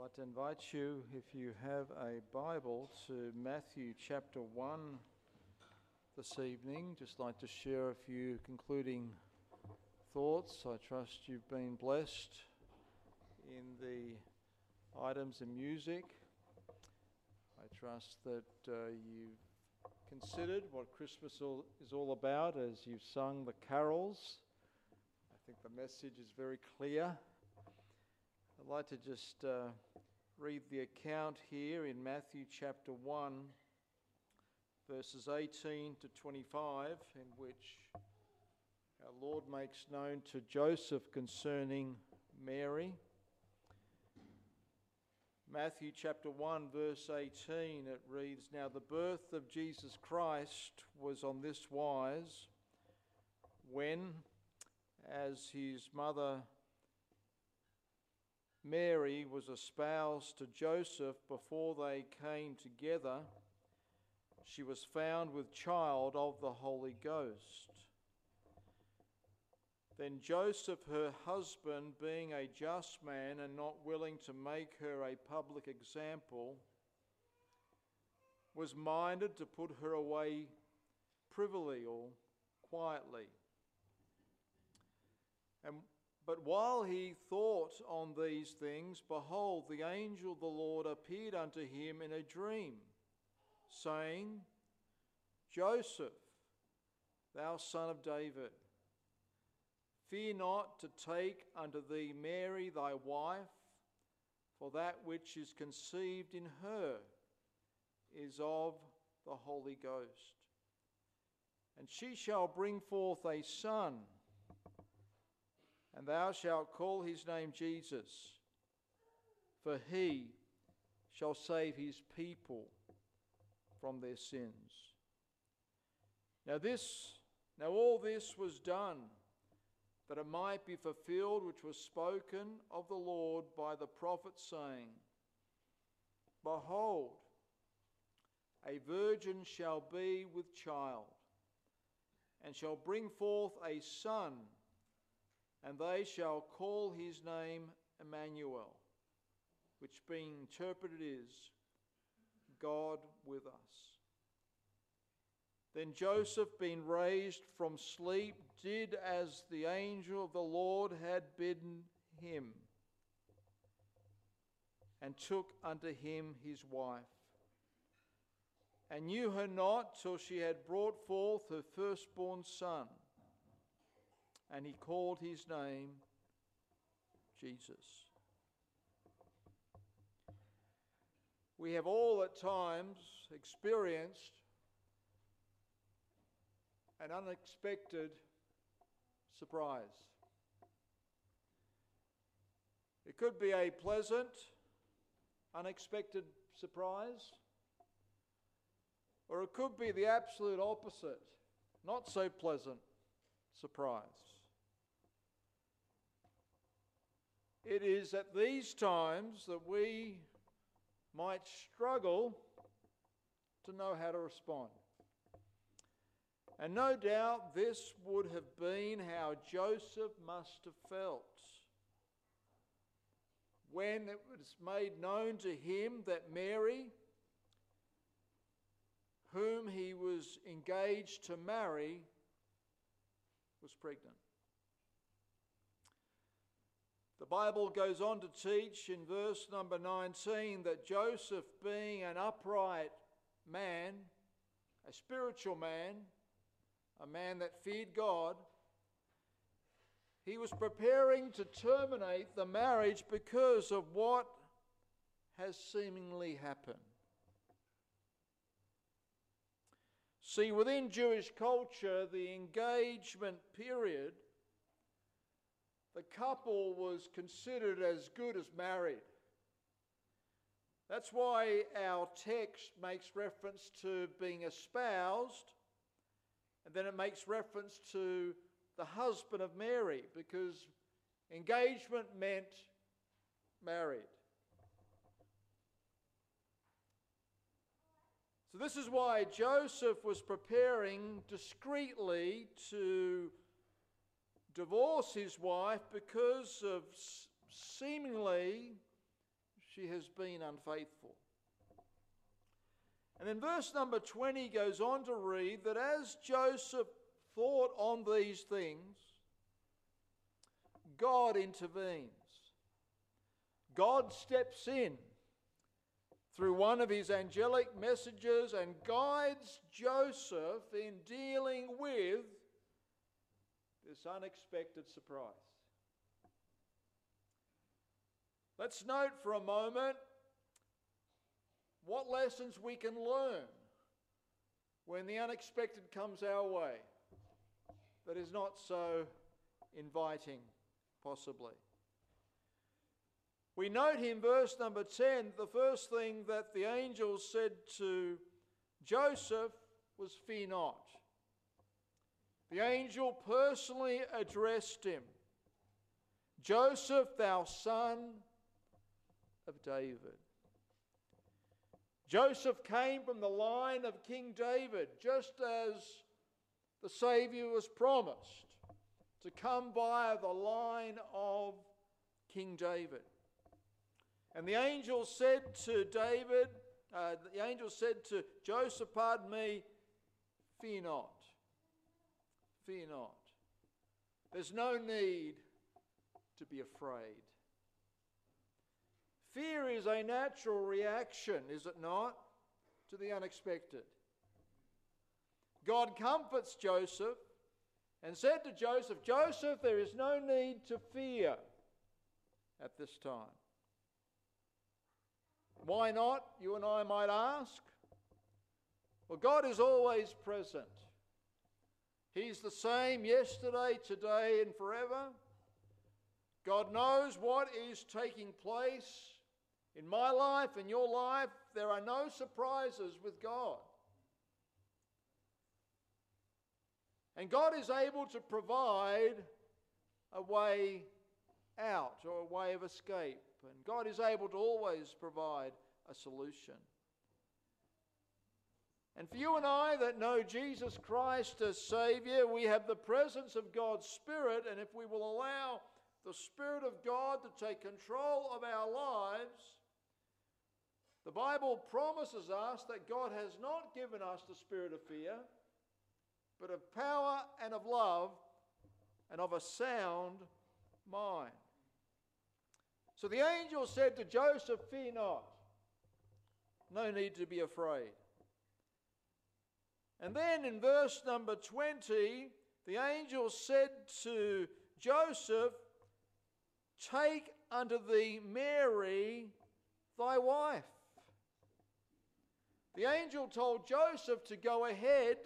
I'd like to invite you, if you have a Bible, to Matthew chapter 1 this evening. Just like to share a few concluding thoughts. I trust you've been blessed in the items and music. I trust that uh, you've considered what Christmas all, is all about as you've sung the carols. I think the message is very clear. I'd like to just uh, read the account here in Matthew chapter 1, verses 18 to 25, in which our Lord makes known to Joseph concerning Mary. Matthew chapter 1, verse 18, it reads Now the birth of Jesus Christ was on this wise when, as his mother Mary was espoused to Joseph before they came together, she was found with child of the Holy Ghost. Then Joseph, her husband, being a just man and not willing to make her a public example, was minded to put her away privily or quietly. And but while he thought on these things, behold, the angel of the Lord appeared unto him in a dream, saying, Joseph, thou son of David, fear not to take unto thee Mary thy wife, for that which is conceived in her is of the Holy Ghost. And she shall bring forth a son and thou shalt call his name Jesus, for he shall save his people from their sins. Now this now all this was done that it might be fulfilled which was spoken of the Lord by the prophet saying, Behold, a virgin shall be with child, and shall bring forth a son and they shall call his name Emmanuel, which being interpreted is God with us. Then Joseph, being raised from sleep, did as the angel of the Lord had bidden him, and took unto him his wife, and knew her not till she had brought forth her firstborn son and he called his name Jesus. We have all at times experienced an unexpected surprise. It could be a pleasant, unexpected surprise, or it could be the absolute opposite, not so pleasant surprise. It is at these times that we might struggle to know how to respond. And no doubt this would have been how Joseph must have felt when it was made known to him that Mary, whom he was engaged to marry, was pregnant. The Bible goes on to teach in verse number 19 that Joseph, being an upright man, a spiritual man, a man that feared God, he was preparing to terminate the marriage because of what has seemingly happened. See, within Jewish culture, the engagement period the couple was considered as good as married. That's why our text makes reference to being espoused, and then it makes reference to the husband of Mary, because engagement meant married. So, this is why Joseph was preparing discreetly to divorce his wife because of seemingly she has been unfaithful. And then verse number 20 goes on to read that as Joseph thought on these things, God intervenes. God steps in through one of his angelic messengers and guides Joseph in dealing with this unexpected surprise. Let's note for a moment what lessons we can learn when the unexpected comes our way that is not so inviting, possibly. We note in verse number 10 the first thing that the angel said to Joseph was, Fear not. The angel personally addressed him Joseph, thou son of David. Joseph came from the line of King David, just as the Saviour was promised to come via the line of King David. And the angel said to David, uh, the angel said to Joseph, pardon me, fear not. Fear not. There's no need to be afraid. Fear is a natural reaction, is it not, to the unexpected. God comforts Joseph and said to Joseph, Joseph, there is no need to fear at this time. Why not, you and I might ask? Well, God is always present. He's the same yesterday, today, and forever. God knows what is taking place in my life, in your life. There are no surprises with God. And God is able to provide a way out or a way of escape. And God is able to always provide a solution. And for you and I that know Jesus Christ as Savior, we have the presence of God's Spirit, and if we will allow the Spirit of God to take control of our lives, the Bible promises us that God has not given us the spirit of fear, but of power and of love and of a sound mind. So the angel said to Joseph, Fear not. No need to be afraid. And then in verse number 20, the angel said to Joseph, Take unto thee Mary, thy wife. The angel told Joseph to go ahead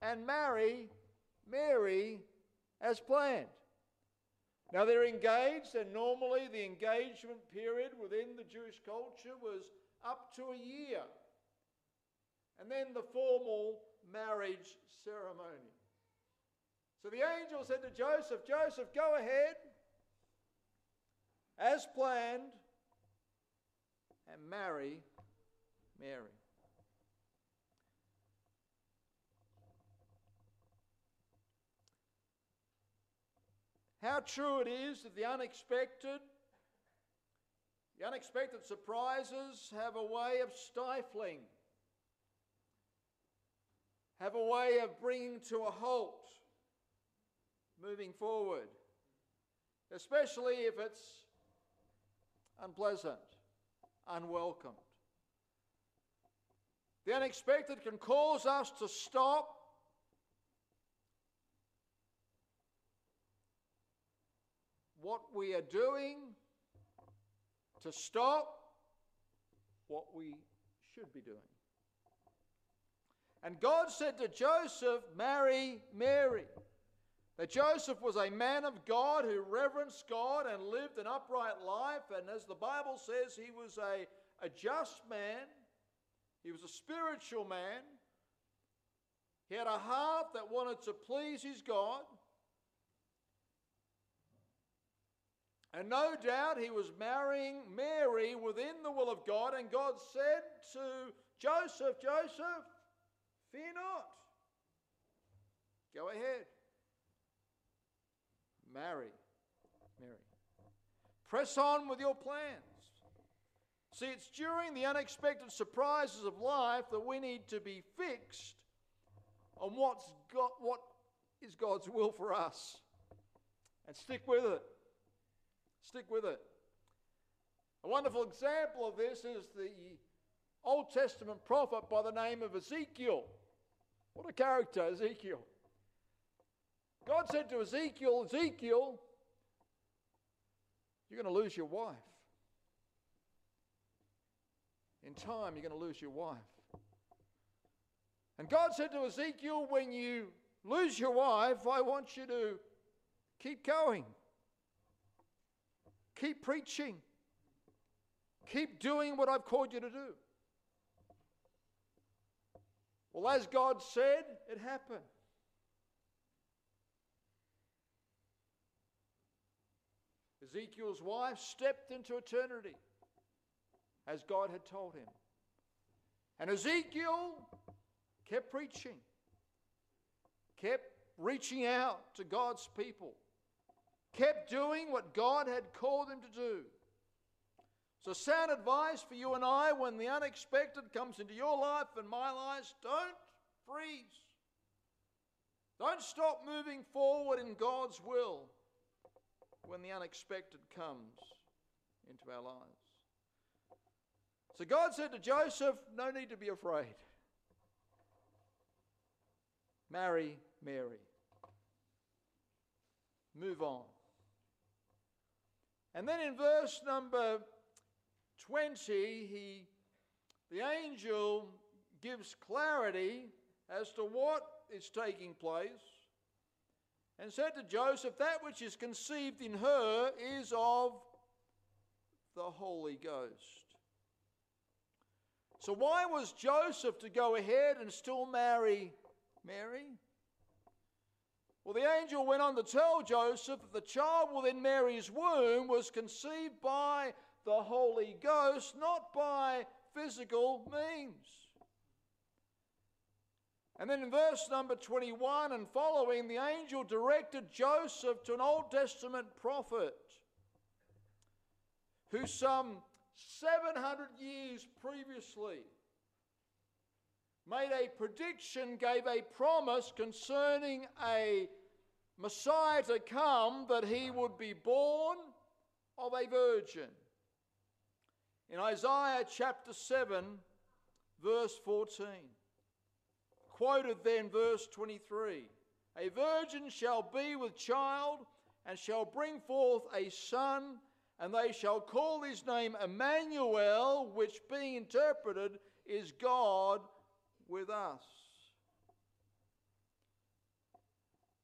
and marry Mary as planned. Now they're engaged, and normally the engagement period within the Jewish culture was up to a year. And then the formal marriage ceremony. So the angel said to Joseph, Joseph, go ahead as planned and marry Mary. How true it is that the unexpected, the unexpected surprises have a way of stifling, have a way of bringing to a halt moving forward, especially if it's unpleasant, unwelcomed. The unexpected can cause us to stop what we are doing, to stop what we should be doing. And God said to Joseph, Marry Mary. That Joseph was a man of God who reverenced God and lived an upright life. And as the Bible says, he was a, a just man he was a spiritual man. He had a heart that wanted to please his God. And no doubt he was marrying Mary within the will of God. And God said to Joseph, Joseph, fear not. Go ahead. Marry Mary. Press on with your plans. See, it's during the unexpected surprises of life that we need to be fixed on what's got, what is God's will for us and stick with it. Stick with it. A wonderful example of this is the Old Testament prophet by the name of Ezekiel. What a character, Ezekiel. God said to Ezekiel, Ezekiel, you're going to lose your wife. In time, you're going to lose your wife. And God said to Ezekiel, when you lose your wife, I want you to keep going, keep preaching, keep doing what I've called you to do. Well, as God said, it happened. Ezekiel's wife stepped into eternity as God had told him. And Ezekiel kept preaching, kept reaching out to God's people, kept doing what God had called him to do. So, sound advice for you and I when the unexpected comes into your life and my life don't freeze. Don't stop moving forward in God's will when the unexpected comes into our lives. So God said to Joseph, No need to be afraid. Marry Mary. Move on. And then in verse number 20, he, the angel gives clarity as to what is taking place and said to Joseph, That which is conceived in her is of the Holy Ghost. So, why was Joseph to go ahead and still marry Mary? Well, the angel went on to tell Joseph that the child within Mary's womb was conceived by the Holy Ghost, not by physical means. And then in verse number 21 and following, the angel directed Joseph to an Old Testament prophet who, some 700 years previously, made a prediction, gave a promise concerning a Messiah to come that he would be born of a virgin. In Isaiah chapter 7, verse 14 quoted then verse 23 A virgin shall be with child and shall bring forth a son, and they shall call his name Emmanuel, which being interpreted is God with us.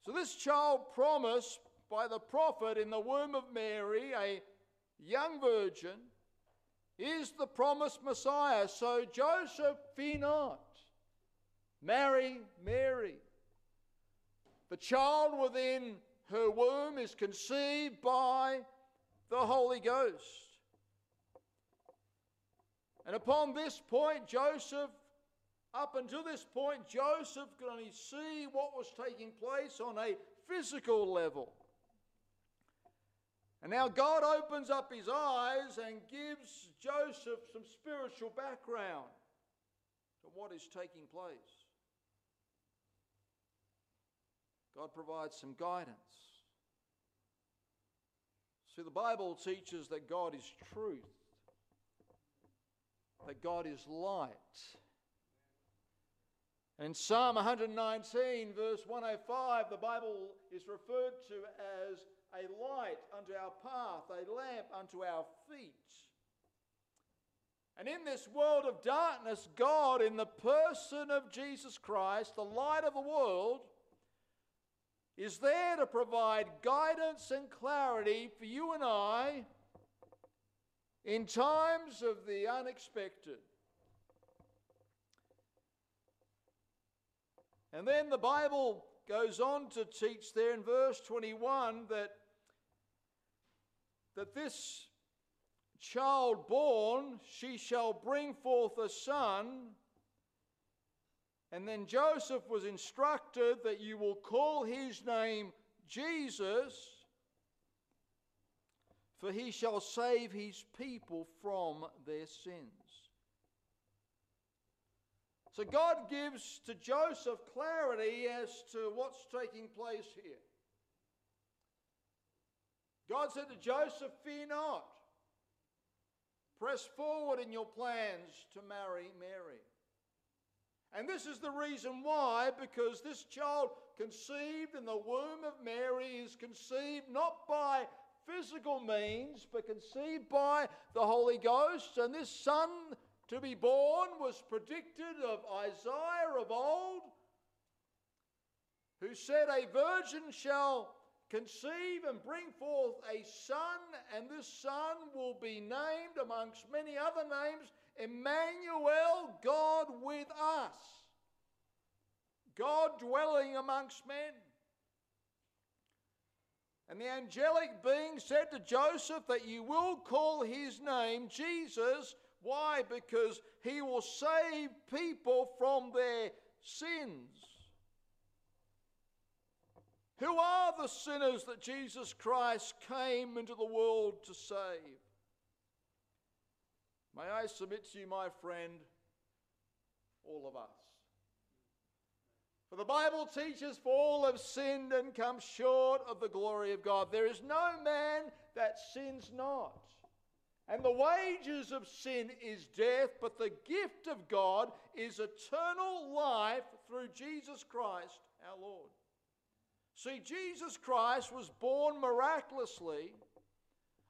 So, this child promised by the prophet in the womb of Mary, a young virgin, is the promised Messiah. So, Joseph, fear not. Marry Mary. The child within her womb is conceived by the Holy Ghost. And upon this point, Joseph, up until this point, Joseph could only see what was taking place on a physical level. And now God opens up his eyes and gives Joseph some spiritual background to what is taking place. God provides some guidance. See, the Bible teaches that God is truth, that God is light. In Psalm 119, verse 105, the Bible is referred to as a light unto our path, a lamp unto our feet. And in this world of darkness, God, in the person of Jesus Christ, the light of the world, is there to provide guidance and clarity for you and I in times of the unexpected. And then the Bible goes on to teach there in verse 21 that, that this child born, she shall bring forth a son and then Joseph was instructed that you will call his name Jesus, for he shall save his people from their sins. So God gives to Joseph clarity as to what's taking place here. God said to Joseph, Fear not. Press forward in your plans to marry Mary. And this is the reason why, because this child conceived in the womb of Mary is conceived not by physical means, but conceived by the Holy Ghost. And this son to be born was predicted of Isaiah of old, who said, A virgin shall conceive and bring forth a son, and this son will be named amongst many other names Emmanuel, God with us. God dwelling amongst men. And the angelic being said to Joseph that you will call his name Jesus. Why? Because he will save people from their sins. Who are the sinners that Jesus Christ came into the world to save? May I submit to you, my friend, all of us. For the Bible teaches, for all have sinned and come short of the glory of God. There is no man that sins not. And the wages of sin is death, but the gift of God is eternal life through Jesus Christ our Lord. See, Jesus Christ was born miraculously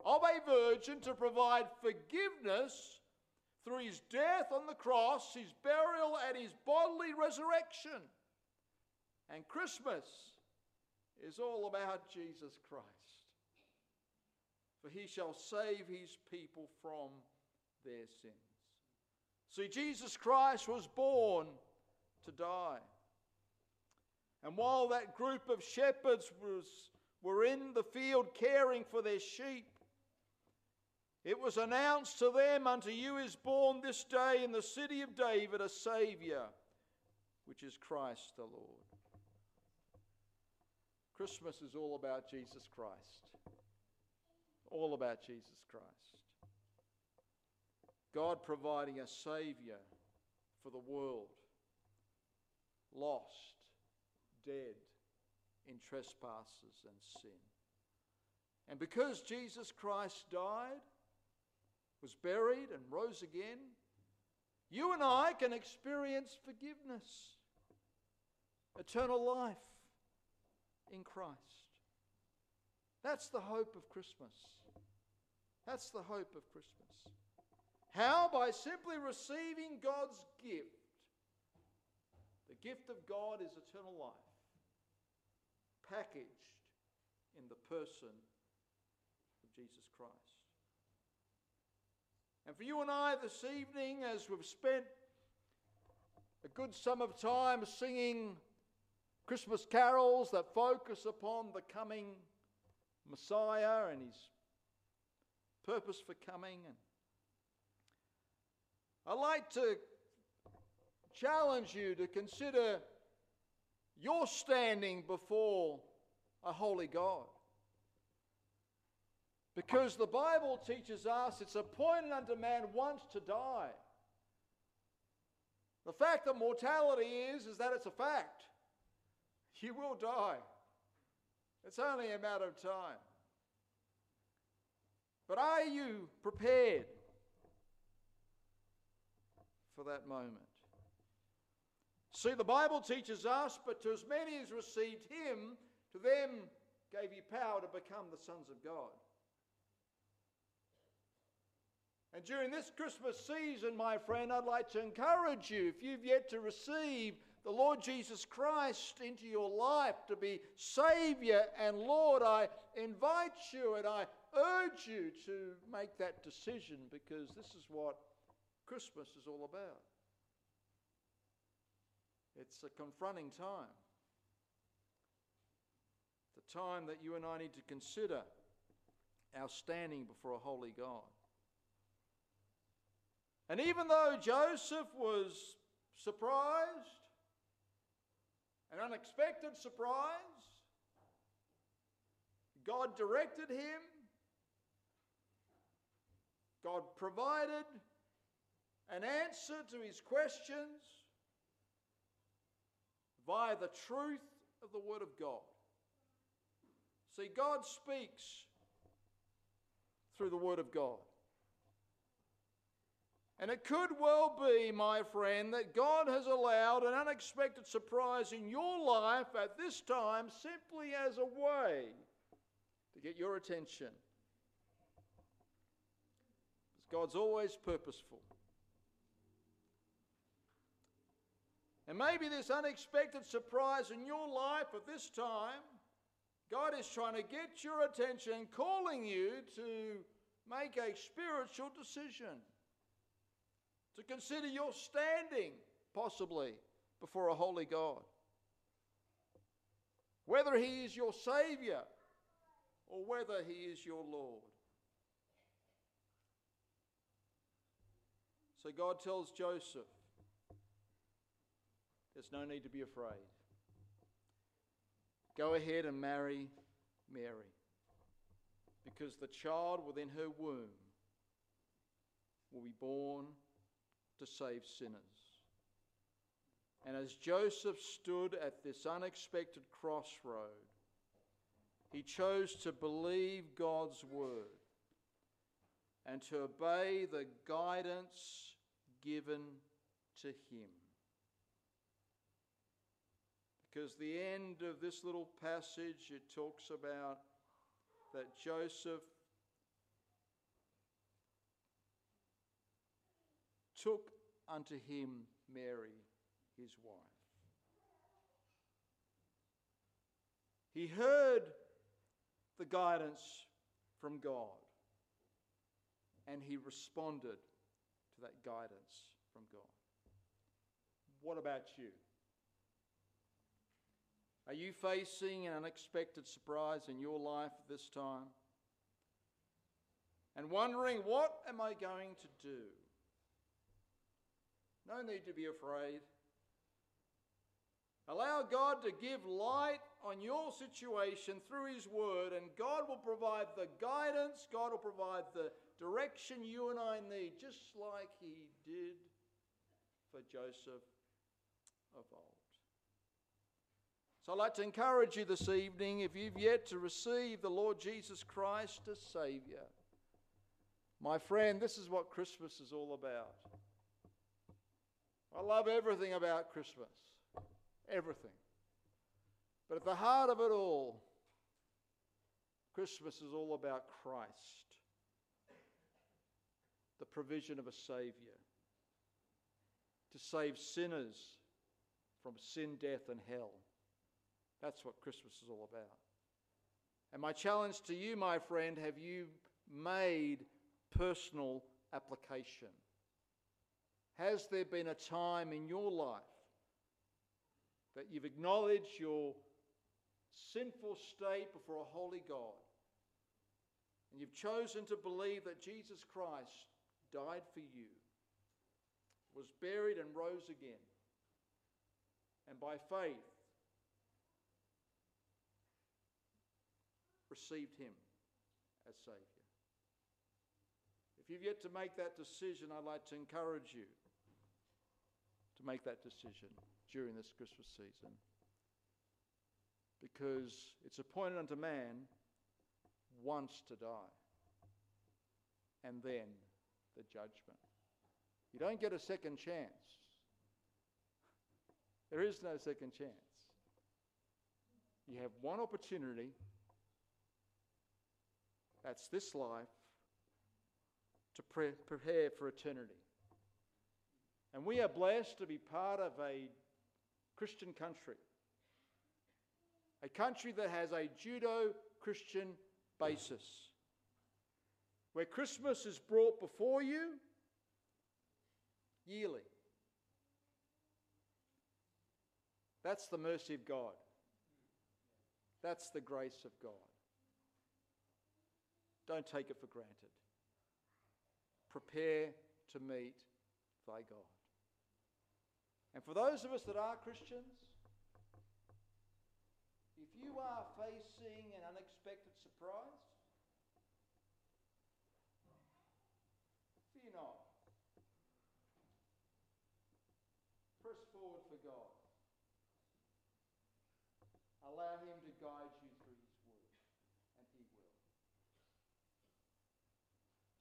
of a virgin to provide forgiveness through his death on the cross, his burial, and his bodily resurrection. And Christmas is all about Jesus Christ. For he shall save his people from their sins. See, Jesus Christ was born to die. And while that group of shepherds was, were in the field caring for their sheep, it was announced to them, Unto you is born this day in the city of David a Saviour, which is Christ the Lord. Christmas is all about Jesus Christ. All about Jesus Christ. God providing a Saviour for the world, lost, dead in trespasses and sin. And because Jesus Christ died, was buried, and rose again, you and I can experience forgiveness, eternal life in Christ. That's the hope of Christmas. That's the hope of Christmas. How? By simply receiving God's gift. The gift of God is eternal life, packaged in the person of Jesus Christ. And for you and I this evening, as we've spent a good sum of time singing Christmas carols that focus upon the coming Messiah and his purpose for coming. And I'd like to challenge you to consider your standing before a holy God. Because the Bible teaches us it's appointed unto man once to die. The fact of mortality is, is that it's a fact. You will die. It's only a matter of time. But are you prepared for that moment? See, the Bible teaches us, but to as many as received him, to them gave he power to become the sons of God. And during this Christmas season, my friend, I'd like to encourage you, if you've yet to receive the Lord Jesus Christ into your life to be Savior and Lord, I invite you and I urge you to make that decision because this is what Christmas is all about. It's a confronting time. The time that you and I need to consider our standing before a holy God. And even though Joseph was surprised, an unexpected surprise, God directed him God provided an answer to his questions via the truth of the Word of God. See, God speaks through the Word of God. And it could well be, my friend, that God has allowed an unexpected surprise in your life at this time simply as a way to get your attention. Because God's always purposeful. And maybe this unexpected surprise in your life at this time, God is trying to get your attention, calling you to make a spiritual decision to consider your standing, possibly, before a holy God. Whether He is your Savior or whether He is your Lord. So God tells Joseph, there's no need to be afraid. Go ahead and marry Mary because the child within her womb will be born to save sinners. And as Joseph stood at this unexpected crossroad, he chose to believe God's word and to obey the guidance given to him. Because the end of this little passage, it talks about that Joseph took unto him Mary, his wife. He heard the guidance from God and he responded to that guidance from God. What about you? Are you facing an unexpected surprise in your life this time? And wondering, what am I going to do? No need to be afraid. Allow God to give light on your situation through His Word, and God will provide the guidance, God will provide the direction you and I need, just like He did for Joseph of old. So I'd like to encourage you this evening if you've yet to receive the Lord Jesus Christ as Saviour. My friend, this is what Christmas is all about. I love everything about Christmas. Everything. But at the heart of it all, Christmas is all about Christ, the provision of a Saviour to save sinners from sin, death, and hell. That's what Christmas is all about. And my challenge to you, my friend, have you made personal application? Has there been a time in your life that you've acknowledged your sinful state before a holy God and you've chosen to believe that Jesus Christ died for you, was buried, and rose again, and by faith received Him as Savior? If you've yet to make that decision, I'd like to encourage you to make that decision during this Christmas season. Because it's appointed unto man once to die, and then the judgment. You don't get a second chance. There is no second chance. You have one opportunity. That's this life to pre- prepare for eternity. And we are blessed to be part of a Christian country, a country that has a Judeo Christian basis, where Christmas is brought before you yearly. That's the mercy of God. That's the grace of God. Don't take it for granted. Prepare to meet thy God. And for those of us that are Christians, if you are facing an unexpected surprise,